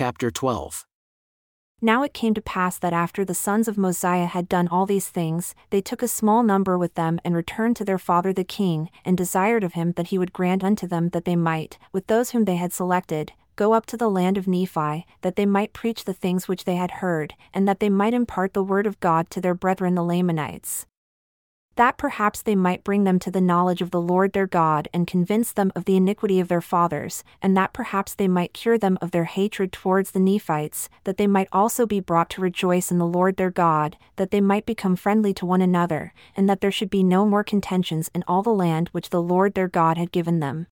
chapter 12. Now it came to pass that after the sons of Mosiah had done all these things, they took a small number with them and returned to their father the king, and desired of him that he would grant unto them that they might, with those whom they had selected, go up to the land of Nephi, that they might preach the things which they had heard, and that they might impart the word of God to their brethren the Lamanites that perhaps they might bring them to the knowledge of the Lord their God and convince them of the iniquity of their fathers, and that perhaps they might cure them of their hatred towards the Nephites, that they might also be brought to rejoice in the Lord their God, that they might become friendly to one another, and that there should be no more contentions in all the land which the Lord their God had given them.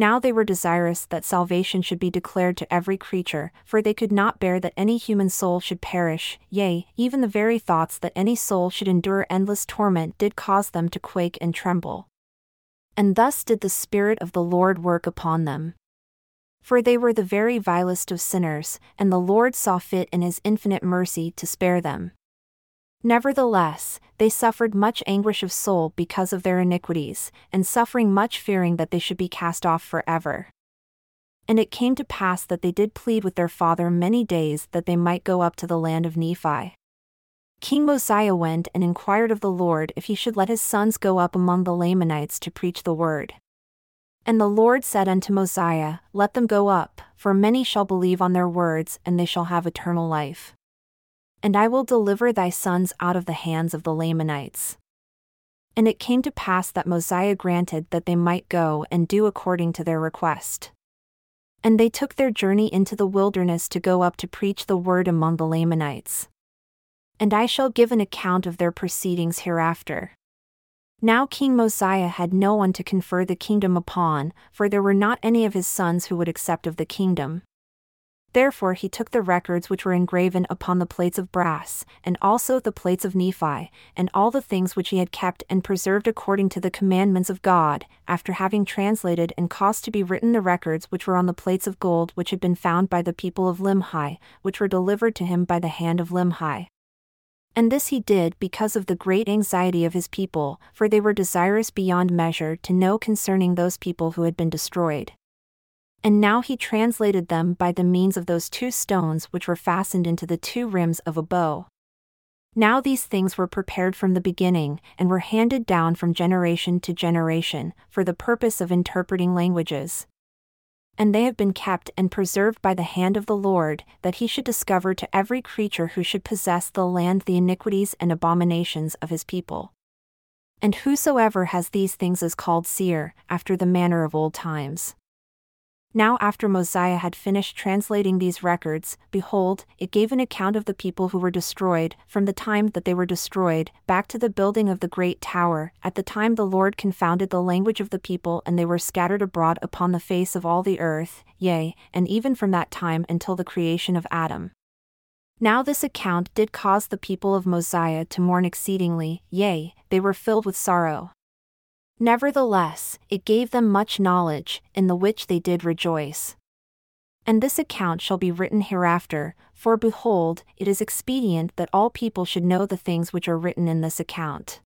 Now they were desirous that salvation should be declared to every creature, for they could not bear that any human soul should perish, yea, even the very thoughts that any soul should endure endless torment did cause them to quake and tremble. And thus did the Spirit of the Lord work upon them. For they were the very vilest of sinners, and the Lord saw fit in his infinite mercy to spare them. Nevertheless, they suffered much anguish of soul because of their iniquities, and suffering much fearing that they should be cast off for ever. And it came to pass that they did plead with their father many days that they might go up to the land of Nephi. King Mosiah went and inquired of the Lord if he should let his sons go up among the Lamanites to preach the word. And the Lord said unto Mosiah, Let them go up, for many shall believe on their words, and they shall have eternal life and I will deliver thy sons out of the hands of the Lamanites. And it came to pass that Mosiah granted that they might go and do according to their request. And they took their journey into the wilderness to go up to preach the word among the Lamanites. And I shall give an account of their proceedings hereafter. Now King Mosiah had no one to confer the kingdom upon, for there were not any of his sons who would accept of the kingdom. Therefore he took the records which were engraven upon the plates of brass, and also the plates of Nephi, and all the things which he had kept and preserved according to the commandments of God, after having translated and caused to be written the records which were on the plates of gold which had been found by the people of Limhi, which were delivered to him by the hand of Limhi. And this he did because of the great anxiety of his people, for they were desirous beyond measure to know concerning those people who had been destroyed and now he translated them by the means of those two stones which were fastened into the two rims of a bow. Now these things were prepared from the beginning, and were handed down from generation to generation, for the purpose of interpreting languages. And they have been kept and preserved by the hand of the Lord, that he should discover to every creature who should possess the land the iniquities and abominations of his people. And whosoever has these things is called seer, after the manner of old times. Now, after Mosiah had finished translating these records, behold, it gave an account of the people who were destroyed, from the time that they were destroyed, back to the building of the great tower, at the time the Lord confounded the language of the people and they were scattered abroad upon the face of all the earth, yea, and even from that time until the creation of Adam. Now this account did cause the people of Mosiah to mourn exceedingly, yea, they were filled with sorrow. Nevertheless, it gave them much knowledge, in the which they did rejoice. And this account shall be written hereafter, for behold, it is expedient that all people should know the things which are written in this account.